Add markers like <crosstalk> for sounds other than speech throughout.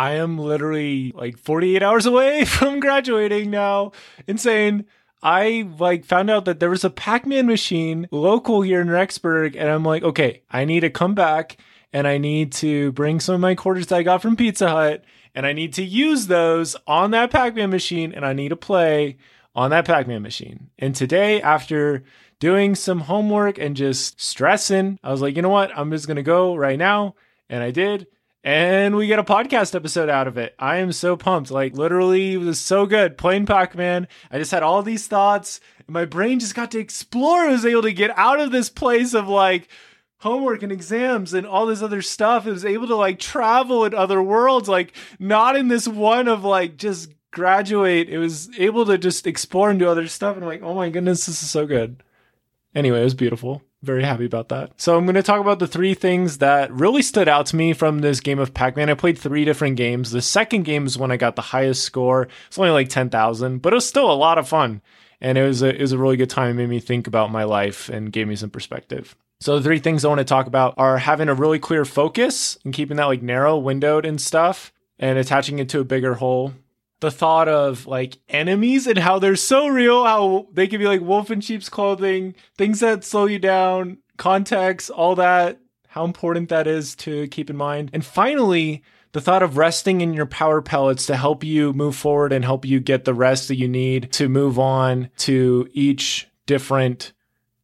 I am literally like 48 hours away <laughs> from graduating now. Insane. I like found out that there was a Pac-Man machine local here in Rexburg and I'm like, okay, I need to come back and I need to bring some of my quarters that I got from Pizza Hut and I need to use those on that Pac-Man machine and I need to play on that Pac-Man machine. And today after doing some homework and just stressing, I was like, you know what? I'm just to go right now and I did and we get a podcast episode out of it. I am so pumped. Like literally it was so good playing Pac-Man. I just had all these thoughts my brain just got to explore. I was able to get out of this place of like homework and exams and all this other stuff. It was able to like travel in other worlds, like not in this one of like just graduate. It was able to just explore and do other stuff. And I'm like, oh my goodness, this is so good. Anyway, it was beautiful very happy about that. So I'm going to talk about the three things that really stood out to me from this game of Pac-Man. I played three different games. The second game is when I got the highest score. It's only like 10,000, but it was still a lot of fun. And it was a, it was a really good time. It made me think about my life and gave me some perspective. So the three things I want to talk about are having a really clear focus and keeping that like narrow windowed and stuff and attaching it to a bigger whole the thought of like enemies and how they're so real, how they can be like wolf in sheep's clothing, things that slow you down, context, all that, how important that is to keep in mind. And finally, the thought of resting in your power pellets to help you move forward and help you get the rest that you need to move on to each different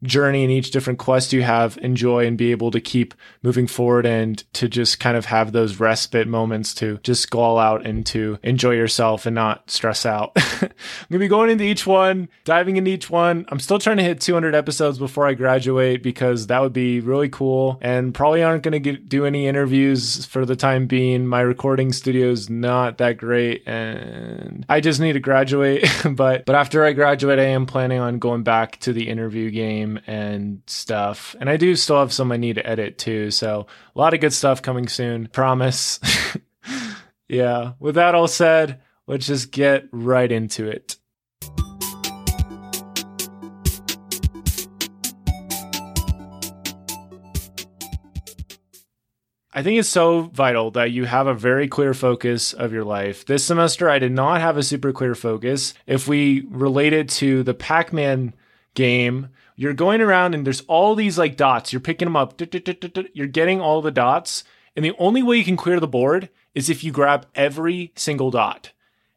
journey and each different quest you have enjoy and be able to keep moving forward and to just kind of have those respite moments to just go all out and to enjoy yourself and not stress out. <laughs> I'm gonna be going into each one, diving into each one. I'm still trying to hit 200 episodes before I graduate because that would be really cool and probably aren't gonna get, do any interviews for the time being. My recording studio is not that great and I just need to graduate. <laughs> but but after I graduate, I am planning on going back to the interview game and stuff. And I do still have some I need to edit too. So a lot of good stuff coming soon. Promise. <laughs> yeah. With that all said, let's just get right into it. I think it's so vital that you have a very clear focus of your life. This semester, I did not have a super clear focus. If we relate it to the Pac Man game, you're going around and there's all these like dots. You're picking them up. You're getting all the dots. And the only way you can clear the board is if you grab every single dot.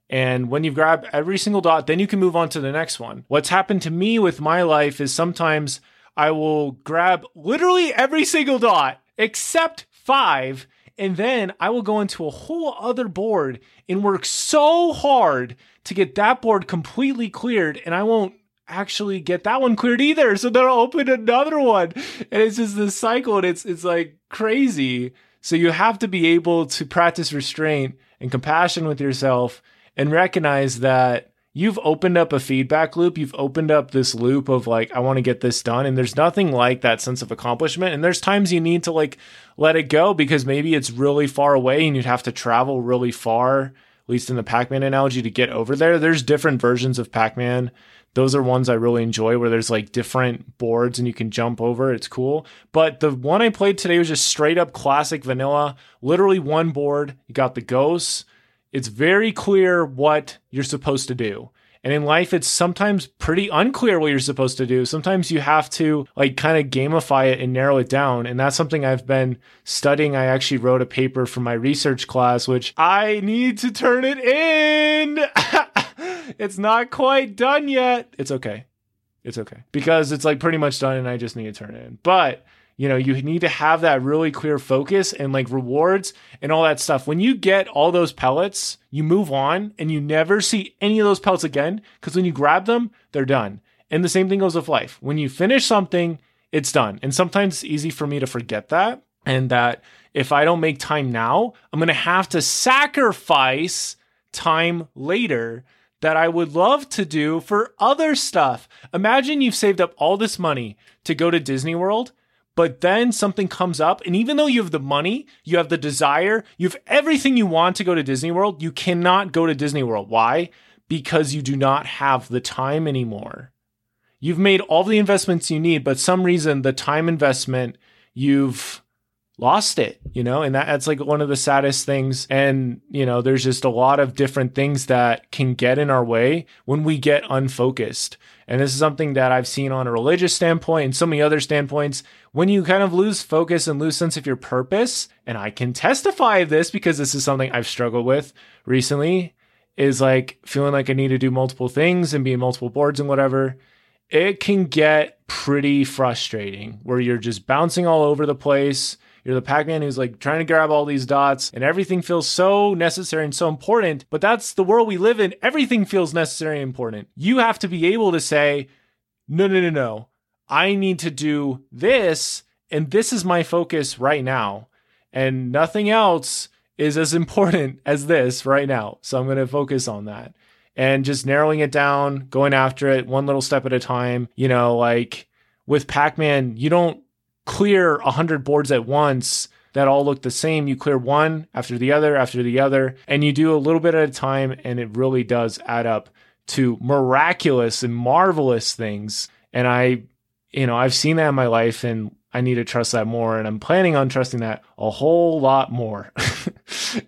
And when you grab every single dot, then you can move on to the next one. What's happened to me with my life is sometimes I will grab literally every single dot except five. And then I will go into a whole other board and work so hard to get that board completely cleared. And I won't actually get that one cleared either. So then I'll open another one. And it's just this cycle and it's it's like crazy. So you have to be able to practice restraint and compassion with yourself and recognize that you've opened up a feedback loop. You've opened up this loop of like, I want to get this done. And there's nothing like that sense of accomplishment. And there's times you need to like let it go because maybe it's really far away and you'd have to travel really far, at least in the Pac Man analogy, to get over there. There's different versions of Pac Man those are ones I really enjoy where there's like different boards and you can jump over. It's cool. But the one I played today was just straight up classic vanilla, literally one board. You got the ghosts. It's very clear what you're supposed to do. And in life, it's sometimes pretty unclear what you're supposed to do. Sometimes you have to like kind of gamify it and narrow it down. And that's something I've been studying. I actually wrote a paper for my research class, which I need to turn it in. <laughs> it's not quite done yet. It's okay. It's okay. Because it's like pretty much done and I just need to turn it in. But, you know, you need to have that really clear focus and like rewards and all that stuff. When you get all those pellets, you move on and you never see any of those pellets again because when you grab them, they're done. And the same thing goes with life. When you finish something, it's done. And sometimes it's easy for me to forget that and that if I don't make time now, I'm going to have to sacrifice time later that I would love to do for other stuff. Imagine you've saved up all this money to go to Disney World, but then something comes up, and even though you have the money, you have the desire, you have everything you want to go to Disney World, you cannot go to Disney World. Why? Because you do not have the time anymore. You've made all the investments you need, but some reason the time investment you've lost it, you know, and that, that's like one of the saddest things. And, you know, there's just a lot of different things that can get in our way when we get unfocused. And this is something that I've seen on a religious standpoint and so many other standpoints. When you kind of lose focus and lose sense of your purpose, and I can testify this because this is something I've struggled with recently, is like feeling like I need to do multiple things and be in multiple boards and whatever it can get pretty frustrating where you're just bouncing all over the place. You're the Pac Man who's like trying to grab all these dots, and everything feels so necessary and so important. But that's the world we live in. Everything feels necessary and important. You have to be able to say, no, no, no, no. I need to do this, and this is my focus right now. And nothing else is as important <laughs> as this right now. So I'm going to focus on that and just narrowing it down, going after it one little step at a time. You know, like with Pac Man, you don't clear 100 boards at once that all look the same. You clear one after the other after the other, and you do a little bit at a time, and it really does add up to miraculous and marvelous things. And I, you know, I've seen that in my life, and I need to trust that more. And I'm planning on trusting that a whole lot more. <laughs>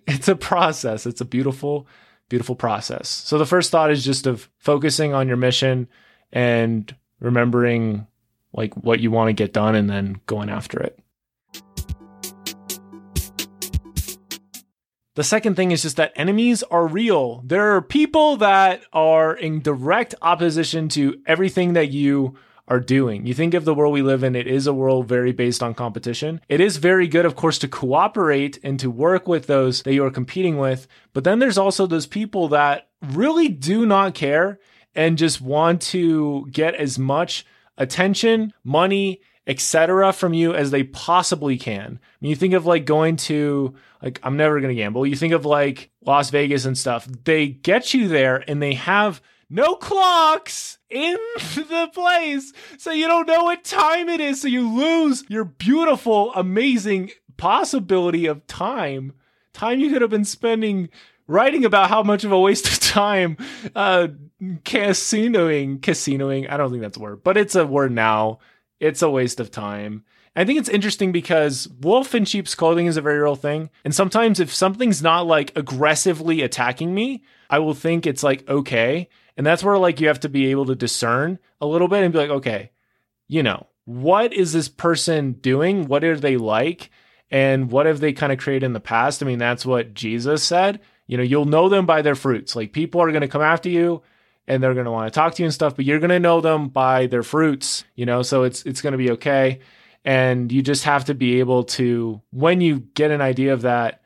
it's a process, it's a beautiful beautiful process. So the first thought is just of focusing on your mission and remembering like what you want to get done and then going after it. The second thing is just that enemies are real. There are people that are in direct opposition to everything that you are doing. You think of the world we live in, it is a world very based on competition. It is very good, of course, to cooperate and to work with those that you are competing with. But then there's also those people that really do not care and just want to get as much attention, money, etc. from you as they possibly can. I mean, you think of like going to like I'm never going to gamble. You think of like Las Vegas and stuff. They get you there and they have no clocks in <laughs> the place. So you don't know what time it is. So you lose your beautiful, amazing possibility of time. Time you could have been spending writing about how much of a waste of time uh casinoing casinoing i don't think that's a word but it's a word now it's a waste of time I think it's interesting because wolf in sheep's clothing is a very real thing. And sometimes if something's not like aggressively attacking me, I will think it's like okay. And that's where like you have to be able to discern a little bit and be like, okay, you know, what is this person doing? What are they like? And what have they kind of created in the past? I mean, that's what Jesus said. You know, you'll know them by their fruits. Like people are going to come after you and they're going to want to talk to you and stuff, but you're going to know them by their fruits, you know, so it's it's going to be okay. And you just have to be able to when you get an idea of that,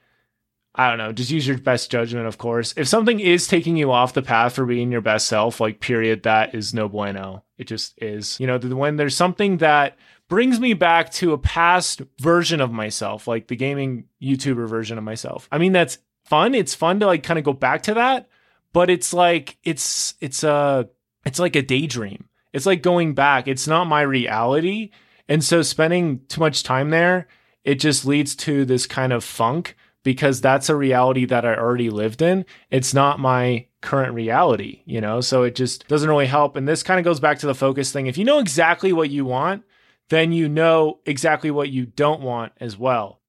I don't know, just use your best judgment, of course. If something is taking you off the path for being your best self, like, period, that is no bueno. It just is. You know, when there's something that brings me back to a past version of myself, like the gaming YouTuber version of myself. I mean, that's fun. It's fun to like kind of go back to that, but it's like, it's, it's a, it's like a daydream. It's like going back. It's not my reality. And so spending too much time there, it just leads to this kind of funk because that's a reality that I already lived in. It's not my current reality, you know? So it just doesn't really help. And this kind of goes back to the focus thing. If you know exactly what you want, then you know exactly what you don't want as well.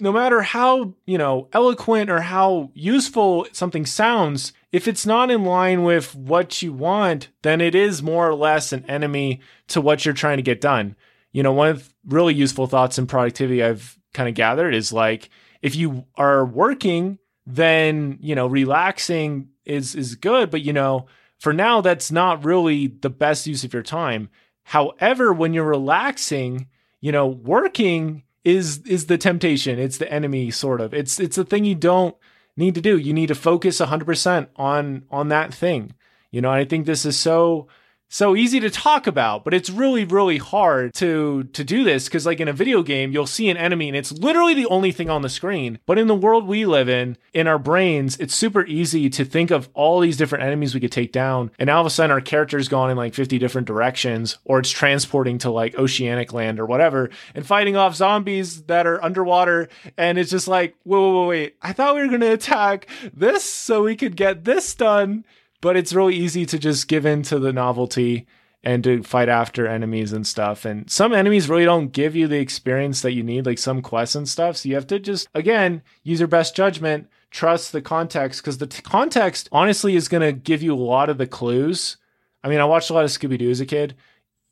No matter how, you know, eloquent or how useful something sounds, if it's not in line with what you want, then it is more or less an enemy to what you're trying to get done. You know, one of really useful thoughts in productivity I've kind of gathered is like if you are working, then, you know, relaxing is is good, but you know, for now that's not really the best use of your time. However, when you're relaxing, you know, working is is the temptation. It's the enemy sort of. It's it's the thing you don't need to do. You need to focus 100% on on that thing. You know, I think this is so so easy to talk about, but it's really, really hard to to do this because, like in a video game, you'll see an enemy and it's literally the only thing on the screen. But in the world we live in, in our brains, it's super easy to think of all these different enemies we could take down, and all of a sudden our character's gone in like 50 different directions, or it's transporting to like oceanic land or whatever, and fighting off zombies that are underwater, and it's just like, whoa, whoa, whoa wait, I thought we were gonna attack this so we could get this done but it's really easy to just give in to the novelty and to fight after enemies and stuff. And some enemies really don't give you the experience that you need, like some quests and stuff. So you have to just, again, use your best judgment, trust the context, because the t- context honestly is going to give you a lot of the clues. I mean, I watched a lot of Scooby Doo as a kid.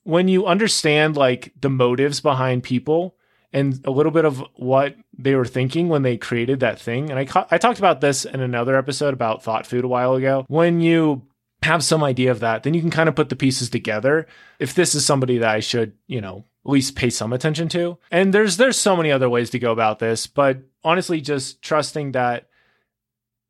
When you understand like the motives behind people and a little bit of what they were thinking when they created that thing, and I, ca- I talked about this in another episode about thought food a while ago. When you have some idea of that, then you can kind of put the pieces together. If this is somebody that I should, you know, at least pay some attention to. And there's there's so many other ways to go about this, but honestly just trusting that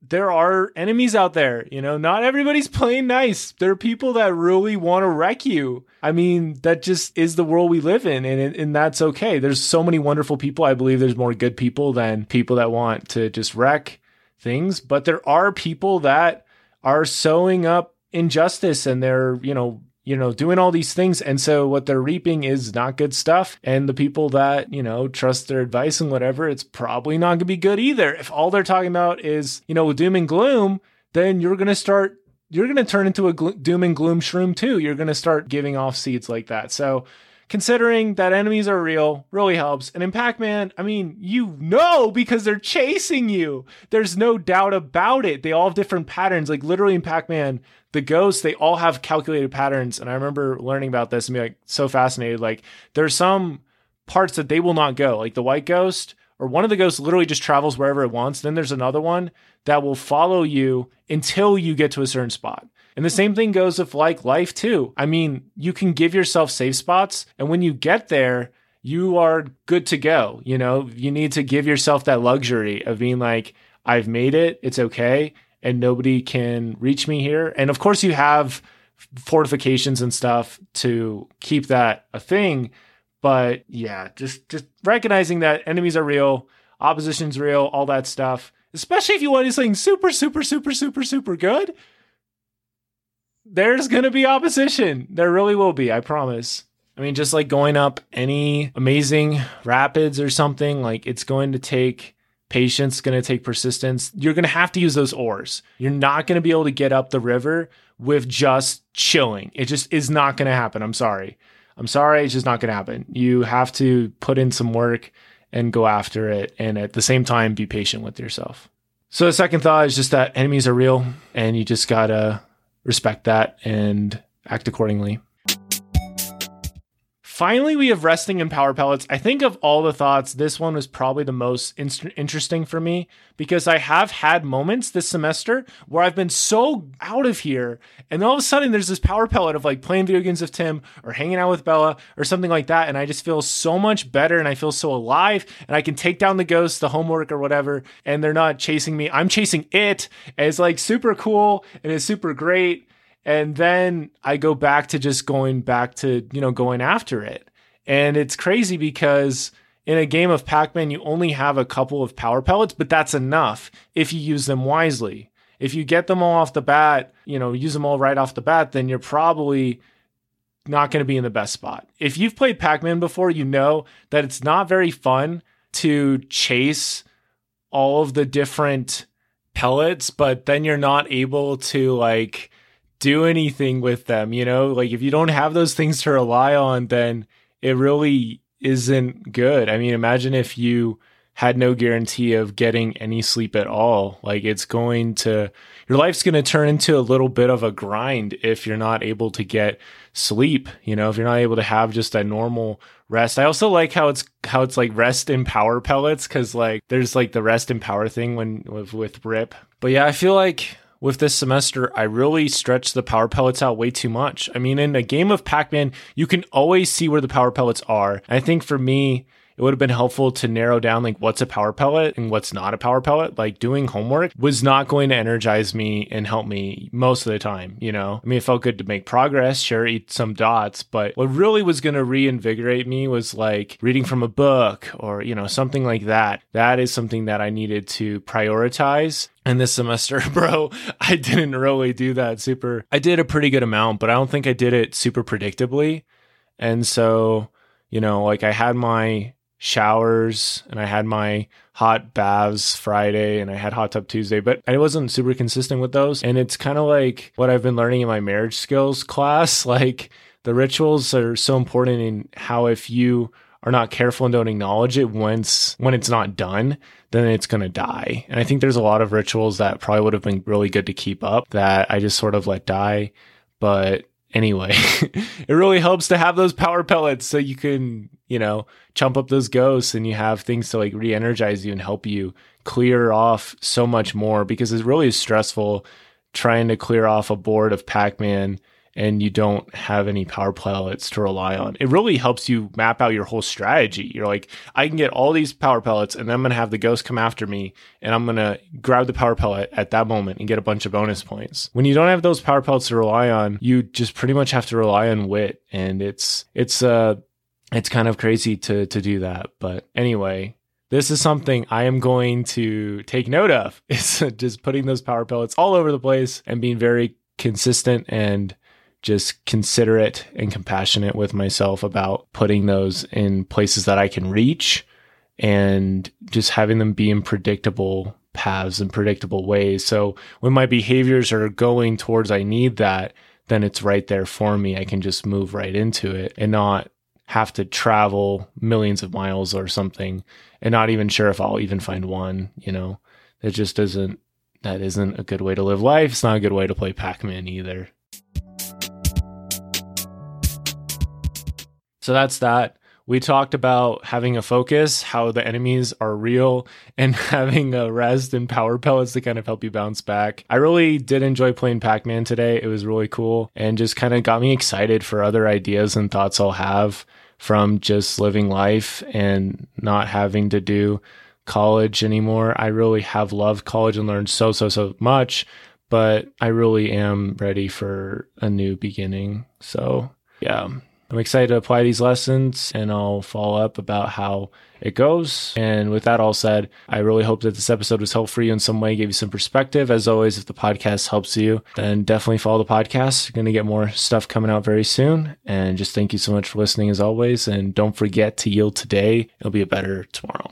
there are enemies out there, you know, not everybody's <laughs> playing nice. There are people that really want to wreck you. I mean, that just is the world we live in and and that's okay. There's so many wonderful people. I believe there's more good people than people that want to just wreck things, but there are people that are sowing up injustice and they're, you know, you know, doing all these things. And so what they're reaping is not good stuff. And the people that, you know, trust their advice and whatever, it's probably not going to be good either. If all they're talking about is, you know, doom and gloom, then you're going to start, you're going to turn into a doom and gloom shroom too. You're going to start giving off seeds like that. So, considering that enemies are real really helps. And in Pac Man, I mean, you know because they're chasing you. There's no doubt about it. They all have different patterns. Like literally in Pac Man, the ghosts, they all have calculated patterns. And I remember learning about this and being like so fascinated. Like there's some parts that they will not go. Like the white ghost or one of the ghosts literally just travels wherever it wants. Then there's another one that will follow you until you get to a certain spot. And the same thing goes with like life too. I mean, you can give yourself safe spots, and when you get there, you are good to go. You know, you need to give yourself that luxury of being like, I've made it, it's okay, and nobody can reach me here. And of course, you have fortifications and stuff to keep that a thing. But yeah, just just recognizing that enemies are real, opposition's real, all that stuff. Especially if you want to something super, super, super, super, super good there's going to be opposition. There really will be, I promise. I mean, just like going up any amazing rapids or something, like it's going to take patience, going to take persistence. You're going to have to use those oars. You're not going to be able to get up the river with just chilling. It just is not going to happen. I'm sorry. I'm sorry. It's just not going to happen. You have to put in some work and go after it. And at the same time, be patient with yourself. So the second thought is just that enemies are real and you just gotta respect that and act accordingly. Finally, we have resting and power pellets. I think of all the thoughts, this one was probably the most in- interesting for me because I have had moments this semester where I've been so out of here, and all of a sudden there's this power pellet of like playing video games with Tim or hanging out with Bella or something like that, and I just feel so much better and I feel so alive, and I can take down the ghosts, the homework or whatever, and they're not chasing me. I'm chasing it, and it's like super cool and it's super great and then I go back to just going back to, you know, going after it. And it's crazy because in a game of Pac Man, you only have a couple of power pellets, but that's enough if you use them wisely. If you get them all off the bat, you know, use them all right off the bat, then you're probably not going to be in the best spot. If you've played Pac Man before, you know that it's not very fun to chase all of the different pellets, but then you're not able to like do anything with them, you know? Like if you don't have those things to rely on, then it really isn't good. I mean, imagine if you had no guarantee of getting any sleep at all. Like it's going to your life's going to turn into a little bit of a grind if you're not able to get sleep, you know, if you're not able to have just a normal rest. I also like how it's how it's like rest in power pellets cuz like there's like the rest in power thing when with, with Rip. But yeah, I feel like with this semester, I really stretched the power pellets out way too much. I mean, in a game of Pac Man, you can always see where the power pellets are. I think for me, it would have been helpful to narrow down like what's a power pellet and what's not a power pellet. Like doing homework was not going to energize me and help me most of the time, you know? I mean, it felt good to make progress, sure, eat some dots, but what really was going to reinvigorate me was like reading from a book or, you know, something like that. That is something that I needed to prioritize and this semester, <laughs> bro, I didn't really do that super. I did a pretty good amount, but I don't think I did it super predictably. And so, you know, like I had my showers and I had my hot baths Friday and I had hot tub Tuesday, but I wasn't super consistent with those. And it's kind of like what I've been learning in my marriage skills class. <laughs> Like the rituals are so important in how if you are not careful and don't acknowledge it once when it's not done, then it's going to die. And I think there's a lot of rituals that probably would have been really good to keep up that I just sort of let die. But anyway, <laughs> it really helps to have those power pellets so you can, you know, chump up those ghosts and you have things to like re energize you and help you clear off so much more because it really is stressful trying to clear off a board of Pac Man and you don't have any power pellets to rely on. It really helps you map out your whole strategy. You're like, I can get all these power pellets and then I'm going to have the ghost come after me and I'm going to grab the power pellet at that moment and get a bunch of bonus points. When you don't have those power pellets to rely on, you just pretty much have to rely on wit and it's it's uh it's kind of crazy to to do that. But anyway, this is something I am going to take note of. <laughs> It's just putting those power pellets all over the place and being very consistent and just considerate and compassionate with myself about putting those in places that I can reach and just having them be in predictable paths and predictable ways. So when my behaviors are going towards I need that, then it's right there for me. I can just move right into it and not have to travel millions of miles or something and not even sure if I'll even find one, you know. It just isn't that isn't a good way to live life. It's not a good way to play Pac-Man either. So that's that. We talked about having a focus, how the enemies are real, and <laughs> having a rest and power pellets to kind of help you bounce back. I really did enjoy playing Pac Man today. It was really cool and just kind of got me excited for other ideas and thoughts I'll have from just living life and not having to do college anymore. I really have loved college and learned so, so, so much, but I really am ready for a new beginning. So, yeah, I'm excited to apply these lessons and I'll follow up about how it goes. And with that all said, I really hope that this episode was helpful for you in some way, gave you some perspective. As always, if the podcast helps you, then definitely follow the podcast. You're going to get more stuff coming out very soon. And just thank you so much for listening as always. And don't forget to yield today. It'll be a better tomorrow.